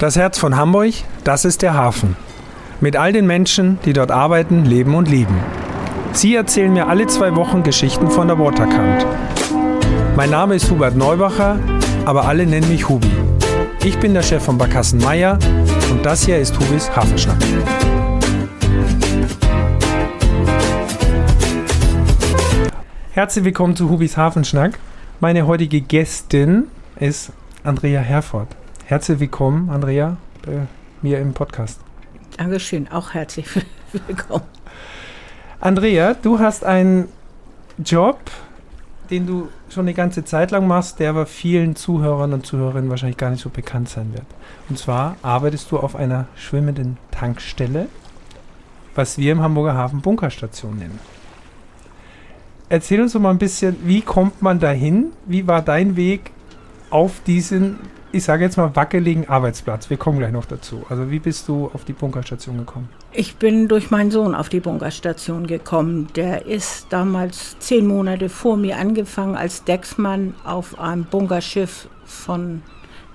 Das Herz von Hamburg, das ist der Hafen. Mit all den Menschen, die dort arbeiten, leben und lieben. Sie erzählen mir alle zwei Wochen Geschichten von der Waterkant. Mein Name ist Hubert Neubacher, aber alle nennen mich Hubi. Ich bin der Chef von Barkassen Meier und das hier ist Hubis Hafenschnack. Herzlich willkommen zu Hubis Hafenschnack. Meine heutige Gästin ist Andrea Herford. Herzlich willkommen, Andrea, bei mir im Podcast. Dankeschön, auch herzlich willkommen. Andrea, du hast einen Job, den du schon eine ganze Zeit lang machst, der aber vielen Zuhörern und Zuhörerinnen wahrscheinlich gar nicht so bekannt sein wird. Und zwar arbeitest du auf einer schwimmenden Tankstelle, was wir im Hamburger Hafen Bunkerstation nennen. Erzähl uns doch mal ein bisschen, wie kommt man dahin? Wie war dein Weg auf diesen ich sage jetzt mal, wackeligen Arbeitsplatz. Wir kommen gleich noch dazu. Also wie bist du auf die Bunkerstation gekommen? Ich bin durch meinen Sohn auf die Bunkerstation gekommen. Der ist damals zehn Monate vor mir angefangen als Decksmann auf einem Bunkerschiff von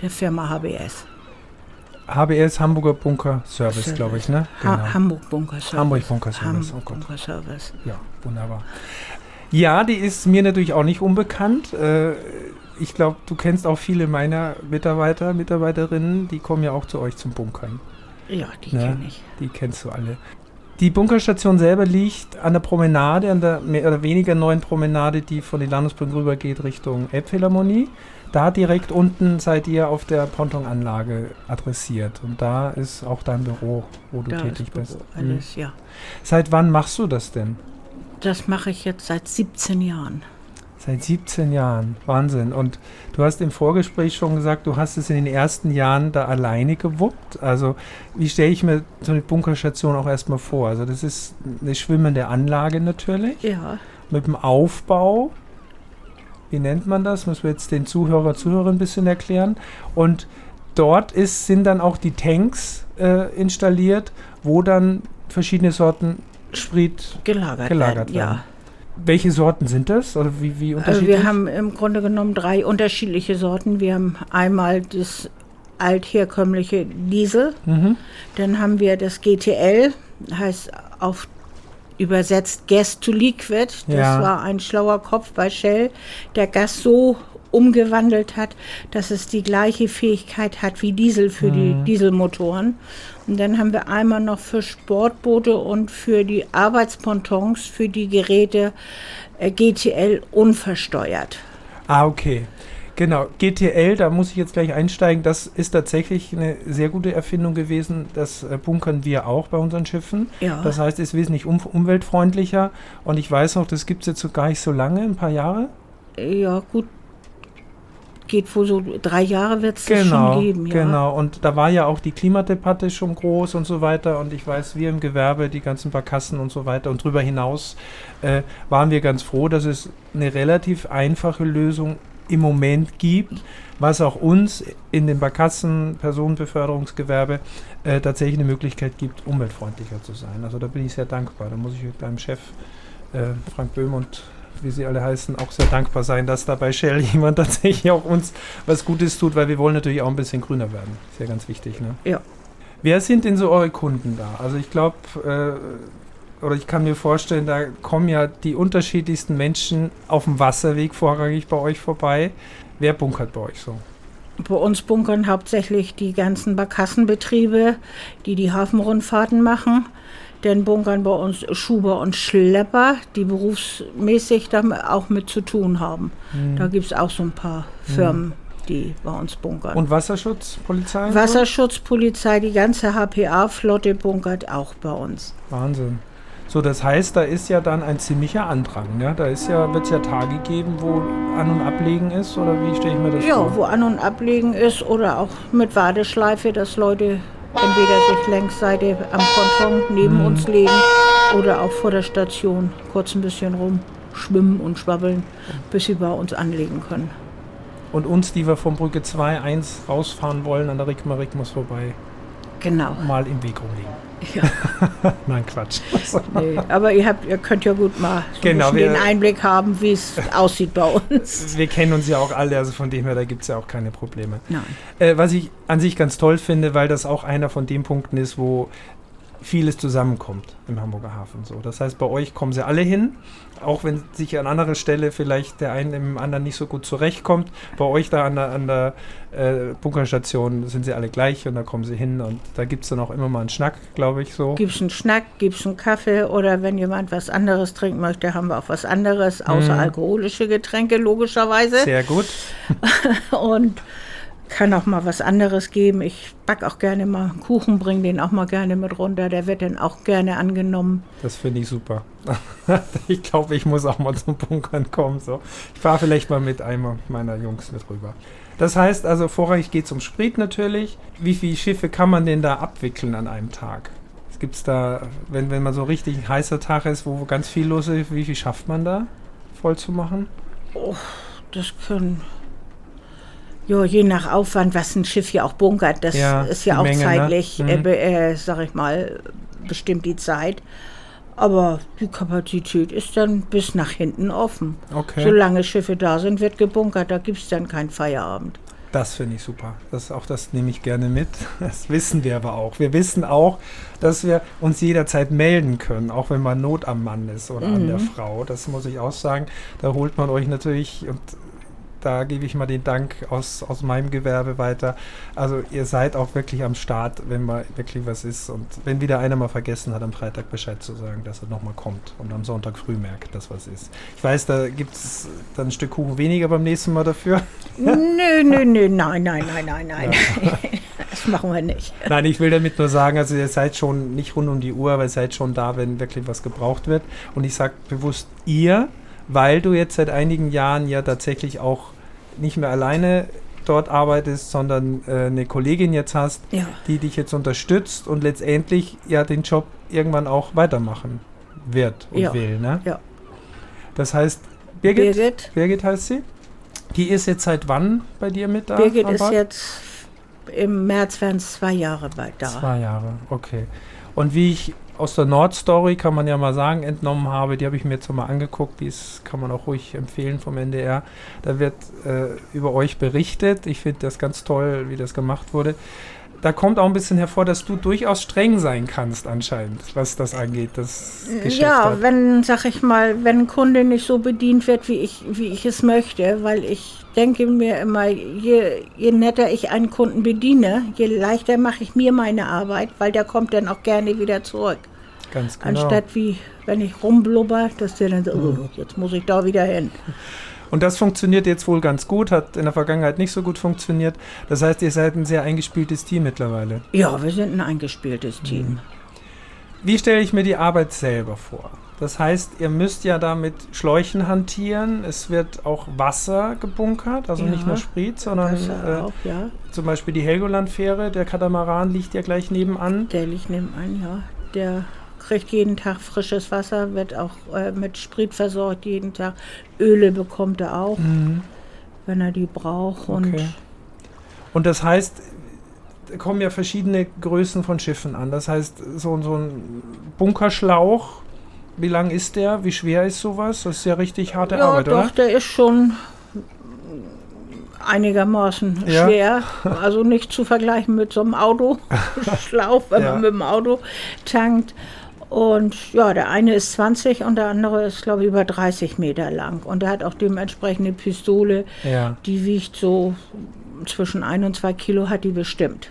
der Firma HBS. HBS, Hamburger Bunker Service, glaube ich, ne? Genau. Ha Hamburg Bunker Service. Hamburg Bunker Service, Hamburg oh Bunker Service. Ja, wunderbar. Ja, die ist mir natürlich auch nicht unbekannt. Äh, ich glaube, du kennst auch viele meiner Mitarbeiter, Mitarbeiterinnen, die kommen ja auch zu euch zum Bunkern. Ja, die ne? kenne ich. Die kennst du alle. Die Bunkerstation selber liegt an der Promenade, an der mehr oder weniger neuen Promenade, die von den Landesbrücken rübergeht Richtung Elbphilharmonie. Da direkt unten seid ihr auf der Pontonanlage adressiert. Und da ist auch dein Büro, wo du da tätig bist. Alles, mhm. ja. Seit wann machst du das denn? Das mache ich jetzt seit 17 Jahren. Seit 17 Jahren. Wahnsinn. Und du hast im Vorgespräch schon gesagt, du hast es in den ersten Jahren da alleine gewuppt. Also, wie stelle ich mir so eine Bunkerstation auch erstmal vor? Also, das ist eine schwimmende Anlage natürlich. Ja. Mit dem Aufbau. Wie nennt man das? Müssen wir jetzt den Zuhörer, Zuhörer ein bisschen erklären. Und dort ist, sind dann auch die Tanks äh, installiert, wo dann verschiedene Sorten Sprit gelagert, gelagert werden. werden. Ja. Welche Sorten sind das? Oder wie, wie äh, unterschiedlich? Wir haben im Grunde genommen drei unterschiedliche Sorten. Wir haben einmal das altherkömmliche Diesel, mhm. dann haben wir das GTL, heißt auf übersetzt Gas to Liquid. Das ja. war ein schlauer Kopf bei Shell, der Gas so umgewandelt hat, dass es die gleiche Fähigkeit hat wie Diesel für mhm. die Dieselmotoren. Und dann haben wir einmal noch für Sportboote und für die Arbeitspontons, für die Geräte äh, GTL unversteuert. Ah, okay. Genau, GTL, da muss ich jetzt gleich einsteigen, das ist tatsächlich eine sehr gute Erfindung gewesen. Das äh, bunkern wir auch bei unseren Schiffen. Ja. Das heißt, es ist wesentlich um, umweltfreundlicher. Und ich weiß noch, das gibt es jetzt so gar nicht so lange, ein paar Jahre. Ja, gut, geht wohl so drei Jahre wird es genau, schon geben. Ja. Genau, und da war ja auch die Klimadebatte schon groß und so weiter. Und ich weiß, wir im Gewerbe, die ganzen Barkassen und so weiter und darüber hinaus äh, waren wir ganz froh, dass es eine relativ einfache Lösung im Moment gibt, was auch uns in dem Barkassen Personenbeförderungsgewerbe äh, tatsächlich eine Möglichkeit gibt, umweltfreundlicher zu sein. Also da bin ich sehr dankbar. Da muss ich deinem Chef äh, Frank Böhm und wie sie alle heißen, auch sehr dankbar sein, dass da bei Shell jemand tatsächlich auch uns was Gutes tut, weil wir wollen natürlich auch ein bisschen grüner werden. Sehr ganz wichtig. Ne? Ja. Wer sind denn so eure Kunden da? Also ich glaube, äh, oder ich kann mir vorstellen, da kommen ja die unterschiedlichsten Menschen auf dem Wasserweg vorrangig bei euch vorbei. Wer bunkert bei euch so? Bei uns bunkern hauptsächlich die ganzen Barkassenbetriebe, die die Hafenrundfahrten machen. Denn bunkern bei uns Schuber und Schlepper, die berufsmäßig damit auch mit zu tun haben. Mhm. Da gibt es auch so ein paar Firmen. Mhm die bei uns bunkern. Und Wasserschutzpolizei? Wasserschutzpolizei, die ganze HPA-Flotte bunkert auch bei uns. Wahnsinn. So, das heißt, da ist ja dann ein ziemlicher Andrang. Ja? Da ja, wird es ja Tage geben, wo An- und Ablegen ist, oder wie stelle ich mir das ja, vor? Ja, wo An- und Ablegen ist oder auch mit Warteschleife, dass Leute entweder sich längsseite am Ponton neben mhm. uns legen oder auch vor der Station kurz ein bisschen rumschwimmen und schwabbeln, bis sie bei uns anlegen können. Und uns, die wir von Brücke 2, 1 rausfahren wollen, an der Rigmarigmus vorbei. Genau. mal im Weg rumliegen. Ja. Nein, Quatsch. Nee, aber ihr, habt, ihr könnt ja gut mal so Genau, wir- den Einblick haben, wie es aussieht bei uns. Wir kennen uns ja auch alle, also von dem her, da gibt es ja auch keine Probleme. Nein. Äh, was ich an sich ganz toll finde, weil das auch einer von den Punkten ist, wo vieles zusammenkommt im Hamburger Hafen. So. Das heißt, bei euch kommen sie alle hin, auch wenn sich an anderer Stelle vielleicht der eine im anderen nicht so gut zurechtkommt. Bei euch da an der, an der äh, Bunkerstation sind sie alle gleich und da kommen sie hin und da gibt es dann auch immer mal einen Schnack, glaube ich, so. Gibt es einen Schnack, gibt es einen Kaffee oder wenn jemand was anderes trinken möchte, haben wir auch was anderes, außer Mhm. alkoholische Getränke logischerweise. Sehr gut. Und kann auch mal was anderes geben. Ich back auch gerne mal einen Kuchen, bringe den auch mal gerne mit runter. Der wird dann auch gerne angenommen. Das finde ich super. ich glaube, ich muss auch mal zum Bunkern kommen. So. Ich fahre vielleicht mal mit einem meiner Jungs mit rüber. Das heißt also, vorrangig geht es um Sprit natürlich. Wie viele Schiffe kann man denn da abwickeln an einem Tag? Gibt es da, wenn, wenn man so richtig ein heißer Tag ist, wo ganz viel los ist, wie viel schafft man da voll zu machen? Das können, ja, je nach Aufwand, was ein Schiff ja auch bunkert, das Ja, ist ja auch Menge, ne? zeitlich, Mhm. äh, äh, sag ich mal, bestimmt die Zeit. Aber die Kapazität ist dann bis nach hinten offen. Okay. Solange Schiffe da sind, wird gebunkert, da gibt es dann keinen Feierabend. Das finde ich super. Das, auch das nehme ich gerne mit. Das wissen wir aber auch. Wir wissen auch, dass wir uns jederzeit melden können, auch wenn man Not am Mann ist oder an der Frau. Das muss ich auch sagen. Da holt man euch natürlich, und da gebe ich mal den Dank aus, aus meinem Gewerbe weiter. Also ihr seid auch wirklich am Start, wenn mal wirklich was ist. Und wenn wieder einer mal vergessen hat, am Freitag Bescheid zu sagen, dass er nochmal kommt und am Sonntag früh merkt, dass was ist. Ich weiß, da gibt es dann ein Stück Kuchen weniger beim nächsten Mal dafür. nö, nö, nö, nein, nein, nein, nein, nein. das machen wir nicht. Nein, ich will damit nur sagen, also ihr seid schon nicht rund um die Uhr, aber ihr seid schon da, wenn wirklich was gebraucht wird. Und ich sage bewusst ihr, weil du jetzt seit einigen Jahren ja tatsächlich auch nicht mehr alleine dort arbeitest, sondern äh, eine Kollegin jetzt hast, Ja. die dich jetzt unterstützt und letztendlich ja den Job irgendwann auch weitermachen wird und Ja. will. Ne? Ja. Das heißt, Birgit, Birgit, Birgit heißt sie, die ist jetzt seit wann bei dir mit da? Birgit an ist jetzt im März werden es zwei Jahre bald da. Zwei Jahre, okay. Und wie ich aus der Nordstory, kann man ja mal sagen, entnommen habe, die habe ich mir jetzt mal angeguckt, die ist, kann man auch ruhig empfehlen vom NDR. Da wird äh, über euch berichtet. Ich finde das ganz toll, wie das gemacht wurde. Da kommt auch ein bisschen hervor, dass du durchaus streng sein kannst, anscheinend, was das angeht, das Geschäft. Ja, dort. wenn, sag ich mal, wenn ein Kunde nicht so bedient wird, wie ich, wie ich es möchte, weil ich denke mir immer, je, je netter ich einen Kunden bediene, je leichter mache ich mir meine Arbeit, weil der kommt dann auch gerne wieder zurück. Ganz genau. Anstatt wie, wenn ich rumblubber, dass der dann so, oh, jetzt muss ich da wieder hin. Und das funktioniert jetzt wohl ganz gut, hat in der Vergangenheit nicht so gut funktioniert. Das heißt, ihr seid ein sehr eingespieltes Team mittlerweile. Ja, wir sind ein eingespieltes Team. Wie stelle ich mir die Arbeit selber vor? Das heißt, ihr müsst ja da mit Schläuchen hantieren. Es wird auch Wasser gebunkert, also Ja, nicht nur Sprit, sondern äh, auch, ja. zum Beispiel die Helgoland-Fähre, der Katamaran liegt ja gleich nebenan. Der liegt nebenan, ja. Der kriegt jeden Tag frisches Wasser, wird auch äh, mit Sprit versorgt jeden Tag. Öle bekommt er auch, wenn er die braucht. Und Mhm. Okay. Und das heißt, da kommen ja verschiedene Größen von Schiffen an. Das heißt, so, so ein Bunkerschlauch, wie lang ist der? Wie schwer ist sowas? Das ist ja richtig harte ja, Arbeit, doch, oder? der ist schon einigermaßen Ja. schwer. Also nicht zu vergleichen mit so einem Autoschlauch, wenn Ja. man mit dem Auto tankt. Und ja, der eine ist 20 und der andere ist, glaube ich, über 30 Meter lang. Und er hat auch dementsprechend eine Pistole, Ja. die wiegt so zwischen ein und zwei Kilo, hat die bestimmt.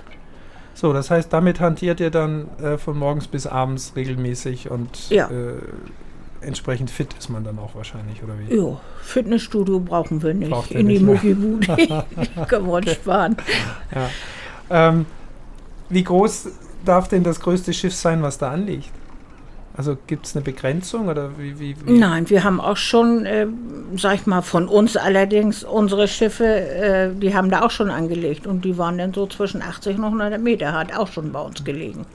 So, das heißt, damit hantiert ihr dann äh, von morgens bis abends regelmäßig und Ja. äh, entsprechend fit ist man dann auch wahrscheinlich, oder wie? Ja, Fitnessstudio brauchen wir nicht. Braucht In die nicht mehr. Muckibude können wir uns sparen. Ähm, wie groß darf denn das größte Schiff sein, was da anliegt? Also gibt es eine Begrenzung oder wie? wie, wie? Nein, wir haben auch schon, äh, sag ich mal, von uns allerdings unsere Schiffe, äh, die haben da auch schon angelegt und die waren dann so zwischen 80 und 100 Meter, hat auch schon bei uns gelegen.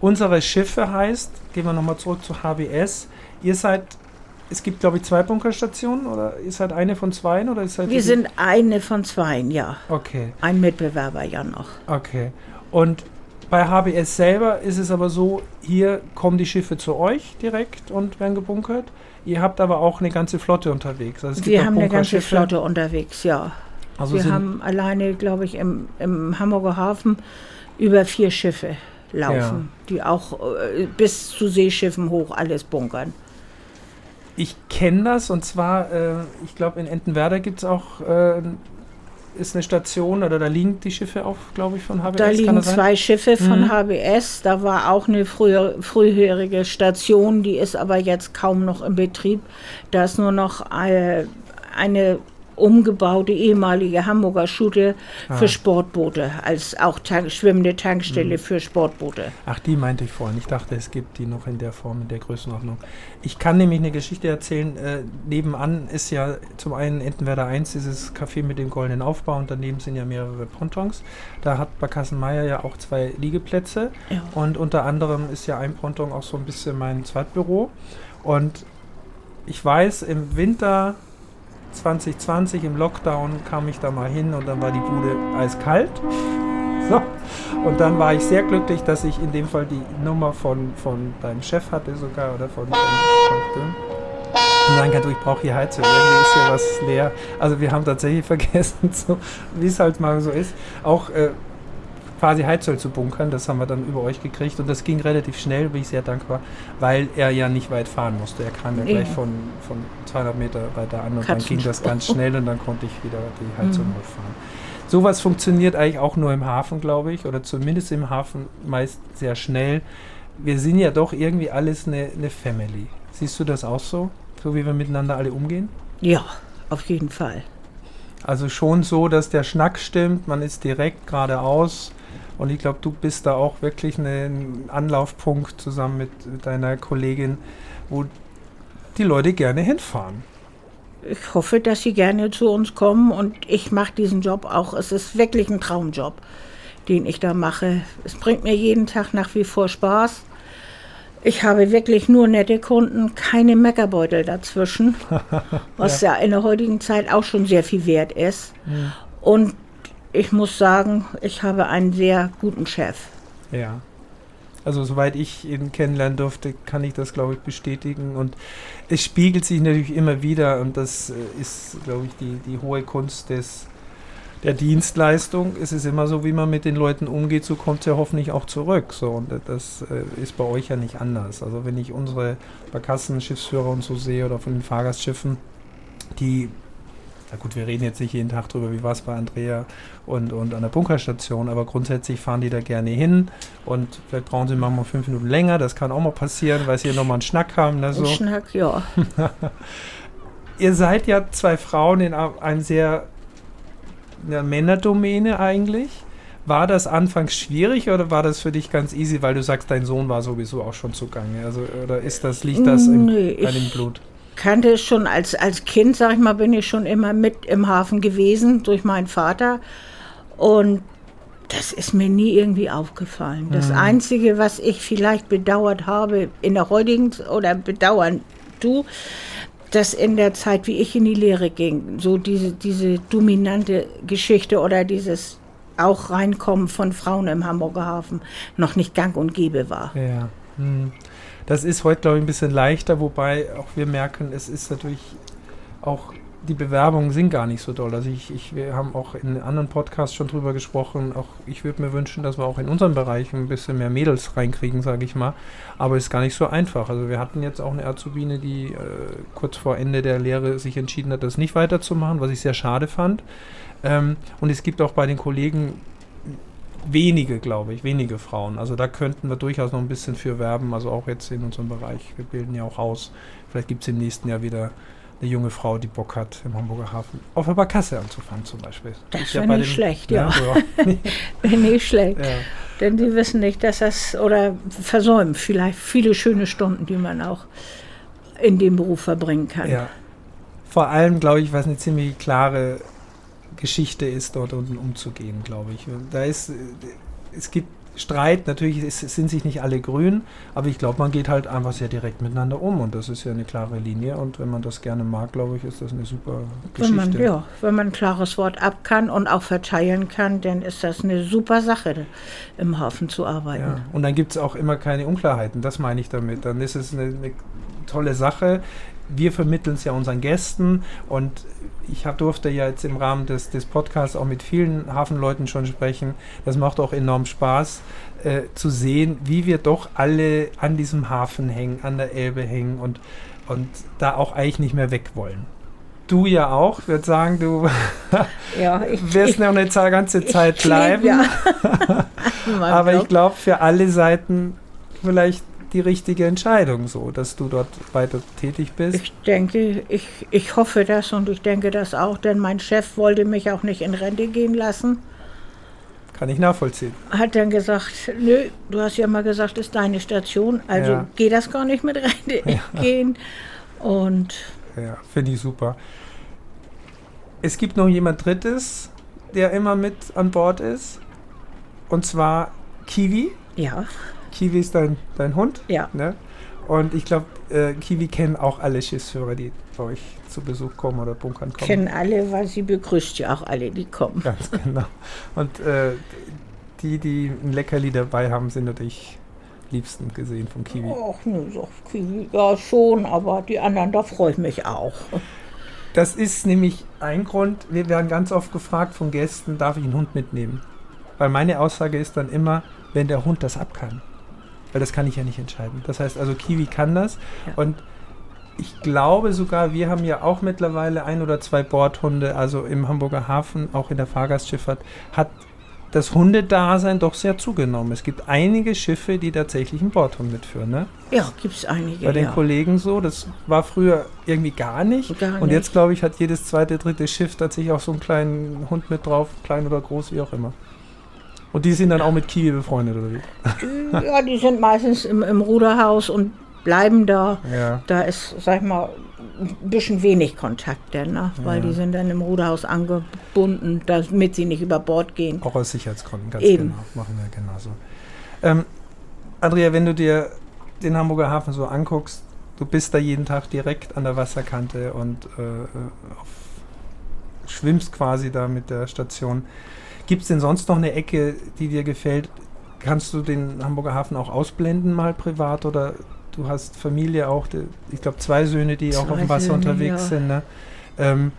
Unsere Schiffe heißt, gehen wir nochmal zurück zu HBS, ihr seid, es gibt glaube ich zwei Bunkerstationen oder ihr seid eine von zweien oder ihr seid Wir sind eine von zweien, ja. Okay, Ein Mitbewerber ja noch. okay. Und bei HBS selber ist es aber so, hier kommen die Schiffe zu euch direkt und werden gebunkert. Ihr habt aber auch eine ganze Flotte unterwegs. Also Wir haben eine ganze Flotte unterwegs, ja. Also Wir haben alleine, glaube ich, im, im Hamburger Hafen über vier Schiffe laufen, ja. die auch äh, bis zu Seeschiffen hoch alles bunkern. Ich kenne das und zwar, äh, ich glaube, in Entenwerder gibt es auch äh, ist eine Station oder da liegen die Schiffe auch, glaube ich, von HBS. Da liegen zwei Schiffe von mhm. HBS. Da war auch eine früher, frühere Station, die ist aber jetzt kaum noch im Betrieb. Da ist nur noch eine, eine umgebaute ehemalige Hamburger Schule ah. für Sportboote, als auch tank schwimmende Tankstelle mhm. für Sportboote. Ach, die meinte ich vorhin. Ich dachte, es gibt die noch in der Form, in der Größenordnung. Ich kann nämlich eine Geschichte erzählen. Äh, nebenan ist ja zum einen Entenwerder 1 dieses Café mit dem goldenen Aufbau und daneben sind ja mehrere Pontons. Da hat Barkassenmeier ja auch zwei Liegeplätze ja. und unter anderem ist ja ein Ponton auch so ein bisschen mein Zweitbüro. Und ich weiß, im Winter 2020 im Lockdown kam ich da mal hin und dann war die Bude eiskalt. So. Und dann war ich sehr glücklich, dass ich in dem Fall die Nummer von, von deinem Chef hatte sogar oder von, von, von und sagen kann, ich brauche hier Heizung, irgendwie ist hier was leer. Also wir haben tatsächlich vergessen, so, wie es halt mal so ist, auch äh, quasi Heizöl zu bunkern. Das haben wir dann über euch gekriegt und das ging relativ schnell, bin ich sehr dankbar, weil er ja nicht weit fahren musste. Er kam ja gleich von, von 200 Meter weiter an und dann ging das ganz schnell und dann konnte ich wieder die Heizung mhm. hochfahren. Sowas funktioniert eigentlich auch nur im Hafen, glaube ich, oder zumindest im Hafen meist sehr schnell. Wir sind ja doch irgendwie alles eine, eine Family. Siehst du das auch so, so wie wir miteinander alle umgehen? Ja, auf jeden Fall. Also schon so, dass der Schnack stimmt, man ist direkt geradeaus und ich glaube, du bist da auch wirklich ein Anlaufpunkt zusammen mit, deiner Kollegin, wo die Leute gerne hinfahren. Ich hoffe, dass sie gerne zu uns kommen und ich mache diesen Job auch. Es ist wirklich ein Traumjob, den ich da mache. Es bringt mir jeden Tag nach wie vor Spaß. Ich habe wirklich nur nette Kunden, keine Meckerbeutel dazwischen, was ja. ja. in der heutigen Zeit auch schon sehr viel wert ist. Mhm. Und ich muss sagen, ich habe einen sehr guten Chef. Ja. Also soweit ich ihn kennenlernen durfte, kann ich das, glaube ich, bestätigen. Und es spiegelt sich natürlich immer wieder, und das äh, ist, glaube ich, die, die hohe Kunst des, der Dienstleistung. Es ist immer so, wie man mit den Leuten umgeht, so kommt es ja hoffentlich auch zurück. So, und das äh, ist bei euch ja nicht anders. Also wenn ich unsere Barkassen, Schiffsführer und so sehe oder von den Fahrgastschiffen, die na gut, wir reden jetzt nicht jeden Tag drüber, wie war es bei Andrea und, und an der Bunkerstation, aber grundsätzlich fahren die da gerne hin und vielleicht brauchen sie manchmal fünf Minuten länger, das kann auch mal passieren, weil sie hier nochmal einen Schnack haben. Ne, so. Ein Schnack, ja. Ihr seid ja zwei Frauen in einer sehr einer Männerdomäne eigentlich. War das anfangs schwierig oder war das für dich ganz easy, weil du sagst, dein Sohn war sowieso auch schon zugange? Also, oder ist das, liegt das im, nee, bei dem Blut? Kannte es schon als, als Kind, sag ich mal, bin ich schon immer mit im Hafen gewesen durch meinen Vater. Und das ist mir nie irgendwie aufgefallen. Das mhm. Einzige, was ich vielleicht bedauert habe in der heutigen, oder bedauern du, dass in der Zeit, wie ich in die Lehre ging, so diese, diese dominante Geschichte oder dieses auch Reinkommen von Frauen im Hamburger Hafen noch nicht gang und gäbe war. Ja. Mhm. Das ist heute, glaube ich, ein bisschen leichter, wobei auch wir merken, es ist natürlich auch, die Bewerbungen sind gar nicht so doll. Also ich, ich, wir haben auch in anderen Podcasts schon drüber gesprochen. Auch ich würde mir wünschen, dass wir auch in unserem Bereich ein bisschen mehr Mädels reinkriegen, sage ich mal. Aber es ist gar nicht so einfach. Also wir hatten jetzt auch eine Azubine, die äh, kurz vor Ende der Lehre sich entschieden hat, das nicht weiterzumachen, was ich sehr schade fand. Ähm, und es gibt auch bei den Kollegen wenige, glaube ich, wenige Frauen. Also da könnten wir durchaus noch ein bisschen für werben, also auch jetzt in unserem Bereich. Wir bilden ja auch aus. Vielleicht gibt es im nächsten Jahr wieder eine junge Frau, die Bock hat, im Hamburger Hafen auf der Barkasse anzufangen zum Beispiel. Das wäre ja nicht schlecht, ja. ja. nicht schlecht. Ja. Denn sie wissen nicht, dass das, oder versäumen vielleicht viele schöne Stunden, die man auch in dem Beruf verbringen kann. Ja. Vor allem, glaube ich, was eine ziemlich klare Geschichte ist, dort unten umzugehen, glaube ich. Da ist, es gibt Streit. Natürlich ist, sind sich nicht alle grün, aber ich glaube, man geht halt einfach sehr direkt miteinander um und das ist ja eine klare Linie und wenn man das gerne mag, glaube ich, ist das eine super Geschichte. Wenn man, ja, wenn man ein klares Wort ab kann und auch verteilen kann, dann ist das eine super Sache, im Hafen zu arbeiten. Ja. Und dann gibt es auch immer keine Unklarheiten, das meine ich damit. Dann ist es eine, eine tolle Sache wir vermitteln es ja unseren Gästen und ich hab, durfte ja jetzt im Rahmen des, des Podcasts auch mit vielen Hafenleuten schon sprechen. Das macht auch enorm Spaß äh, zu sehen, wie wir doch alle an diesem Hafen hängen, an der Elbe hängen und, und da auch eigentlich nicht mehr weg wollen. Du ja auch, ich würde sagen, du ja, ich, wirst noch eine ganze Zeit bleiben. Ja. Aber ich glaube, für alle Seiten vielleicht die richtige Entscheidung, so dass du dort weiter tätig bist? Ich denke, ich, ich hoffe das und ich denke das auch, denn mein Chef wollte mich auch nicht in Rente gehen lassen. Kann ich nachvollziehen. Hat dann gesagt, nö, du hast ja mal gesagt, das ist deine Station, also ja. geht das gar nicht mit Rente ja. gehen. Und ja, finde ich super. Es gibt noch jemand Drittes, der immer mit an Bord ist. Und zwar Kiwi. Ja. Kiwi ist dein, dein Hund. Ja. Ne? Und ich glaube, äh, Kiwi kennen auch alle Schiffsführer, die bei euch zu Besuch kommen oder bunkern kommen. Kennen alle, weil sie begrüßt ja auch alle, die kommen. Ganz genau. Und äh, die, die ein Leckerli dabei haben, sind natürlich liebsten gesehen vom Kiwi. Ach, ne, so Kiwi, ja schon, aber die anderen, da freue ich mich auch. Das ist nämlich ein Grund, wir werden ganz oft gefragt von Gästen, darf ich einen Hund mitnehmen? Weil meine Aussage ist dann immer, wenn der Hund das ab kann weil das kann ich ja nicht entscheiden. Das heißt also, Kiwi kann das ja. und ich glaube sogar, wir haben ja auch mittlerweile ein oder zwei Bordhunde, also im Hamburger Hafen, auch in der Fahrgastschifffahrt, hat das Hundedasein doch sehr zugenommen. Es gibt einige Schiffe, die tatsächlich einen Bordhund mitführen, ne? Ja, gibt es einige. Bei den ja. Kollegen so, das war früher irgendwie gar nicht. Gar und jetzt, glaube ich, hat jedes zweite, dritte Schiff tatsächlich auch so einen kleinen Hund mit drauf, klein oder groß, wie auch immer. Und die sind dann auch mit Kiwi befreundet, oder wie? Ja, die sind meistens im, im Ruderhaus und bleiben da. Ja. Da ist, sag ich mal, ein bisschen wenig Kontakt, denn, ne? weil ja. die sind dann im Ruderhaus angebunden, damit sie nicht über Bord gehen. Auch aus Sicherheitsgründen, ganz Eben. genau. Machen wir genauso. Ähm, Andrea, wenn du dir den Hamburger Hafen so anguckst, du bist da jeden Tag direkt an der Wasserkante und äh, äh auf, schwimmst quasi da mit der Station. Gibt es denn sonst noch eine Ecke, die dir gefällt? Kannst du den Hamburger Hafen auch ausblenden, mal privat? Oder du hast Familie auch, ich glaube, zwei Söhne, die zwei auch auf dem Wasser Söhne, unterwegs ja. sind. Ne? Ähm,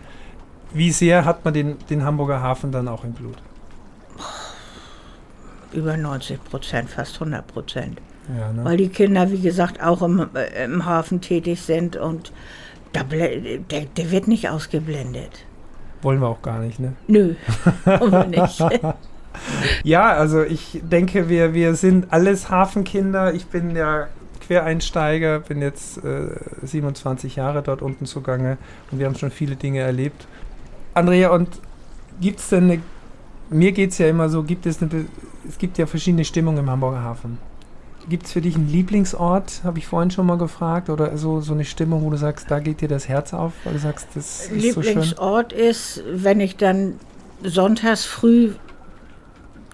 wie sehr hat man den, den Hamburger Hafen dann auch im Blut? Über 90 Prozent, fast 100 Prozent. Ja, ne? Weil die Kinder, wie gesagt, auch im, im Hafen tätig sind und da, der, der wird nicht ausgeblendet. Wollen wir auch gar nicht, ne? Nö, wollen wir nicht. ja, also ich denke, wir, wir sind alles Hafenkinder. Ich bin ja Quereinsteiger, bin jetzt äh, 27 Jahre dort unten zugange und wir haben schon viele Dinge erlebt. Andrea, und gibt es denn eine, mir geht es ja immer so, gibt es eine, es gibt ja verschiedene Stimmungen im Hamburger Hafen. Gibt es für dich einen Lieblingsort, habe ich vorhin schon mal gefragt, oder so, so eine Stimmung, wo du sagst, da geht dir das Herz auf, weil du sagst, das ist Lieblingsort so ist, wenn ich dann sonntags früh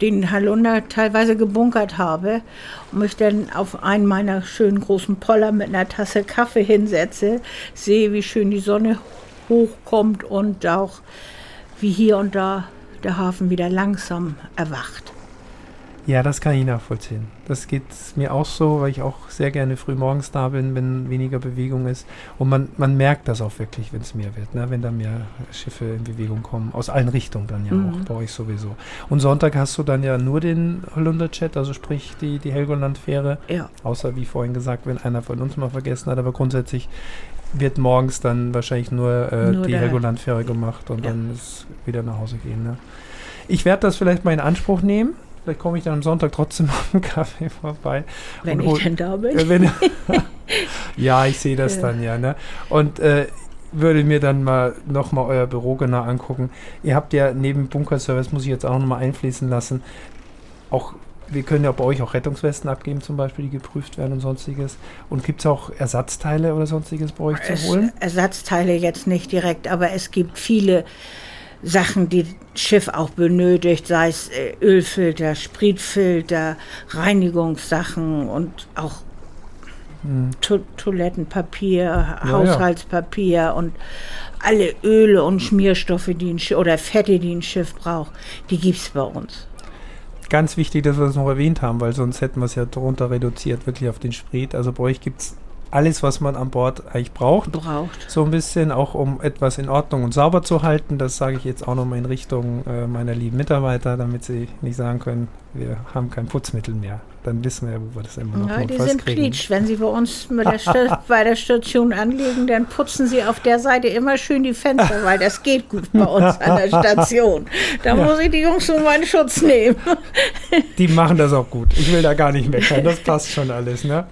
den Halunder teilweise gebunkert habe und mich dann auf einen meiner schönen großen Poller mit einer Tasse Kaffee hinsetze, sehe, wie schön die Sonne hochkommt und auch wie hier und da der Hafen wieder langsam erwacht. Ja, das kann ich nachvollziehen. Das geht mir auch so, weil ich auch sehr gerne früh morgens da bin, wenn weniger Bewegung ist. Und man, man merkt das auch wirklich, wenn es mehr wird, ne? wenn da mehr Schiffe in Bewegung kommen. Aus allen Richtungen dann ja mhm. auch, bei euch sowieso. Und Sonntag hast du dann ja nur den Holunder-Chat, also sprich die, die Helgoland-Fähre. Ja. Außer, wie vorhin gesagt, wenn einer von uns mal vergessen hat. Aber grundsätzlich wird morgens dann wahrscheinlich nur, äh, nur die Helgoland-Fähre gemacht und ja. dann ist wieder nach Hause gehen. Ne? Ich werde das vielleicht mal in Anspruch nehmen. Vielleicht komme ich dann am Sonntag trotzdem auf einen Kaffee vorbei. Wenn ich denn da bin. Äh, wenn, ja, ich sehe das ja. dann ja. Ne? Und äh, würde mir dann mal nochmal euer Büro genau angucken. Ihr habt ja neben Bunkerservice, muss ich jetzt auch nochmal einfließen lassen, auch wir können ja bei euch auch Rettungswesten abgeben, zum Beispiel, die geprüft werden und sonstiges. Und gibt es auch Ersatzteile oder sonstiges bei euch es, zu holen? Ersatzteile jetzt nicht direkt, aber es gibt viele Sachen, die das Schiff auch benötigt, sei es äh, Ölfilter, Spritfilter, Reinigungssachen und auch hm. to Toilettenpapier, ja, Haushaltspapier ja. und alle Öle und Schmierstoffe, die ein Schiff, oder Fette, die ein Schiff braucht, die gibt es bei uns. Ganz wichtig, dass wir das noch erwähnt haben, weil sonst hätten wir es ja darunter reduziert, wirklich auf den Sprit. Also bei euch gibt es alles, was man an Bord eigentlich braucht. Braucht. So ein bisschen, auch um etwas in Ordnung und sauber zu halten. Das sage ich jetzt auch nochmal in Richtung äh, meiner lieben Mitarbeiter, damit sie nicht sagen können, wir haben kein Putzmittel mehr. Dann wissen wir ja, wo wir das immer noch Ja, die sind pleatsch. Wenn sie bei uns der bei der Station anlegen, dann putzen sie auf der Seite immer schön die Fenster, weil das geht gut bei uns an der Station. Da ja. muss ich die Jungs um meinen Schutz nehmen. Die machen das auch gut. Ich will da gar nicht meckern. Das passt schon alles. Ne?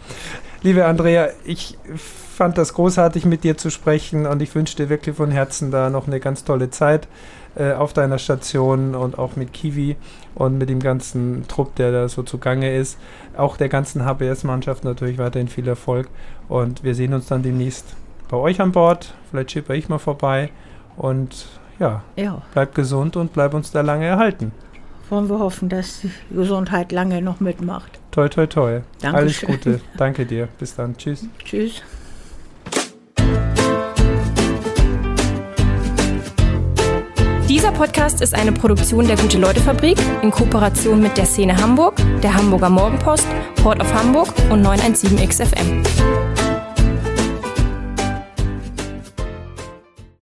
Liebe Andrea, ich fand das großartig, mit dir zu sprechen und ich wünsche dir wirklich von Herzen da noch eine ganz tolle Zeit äh, auf deiner Station und auch mit Kiwi und mit dem ganzen Trupp, der da so zugange ist. Auch der ganzen HBS-Mannschaft natürlich weiterhin viel Erfolg und wir sehen uns dann demnächst bei euch an Bord. Vielleicht schippe ich mal vorbei und ja, ja, bleib gesund und bleib uns da lange erhalten. Wollen wir hoffen, dass die Gesundheit lange noch mitmacht. Toi, toi, toi. Dankeschön. Alles Gute. Danke dir. Bis dann. Tschüss. Tschüss. Dieser Podcast ist eine Produktion der Gute-Leute-Fabrik in Kooperation mit der Szene Hamburg, der Hamburger Morgenpost, Port of Hamburg und 917XFM.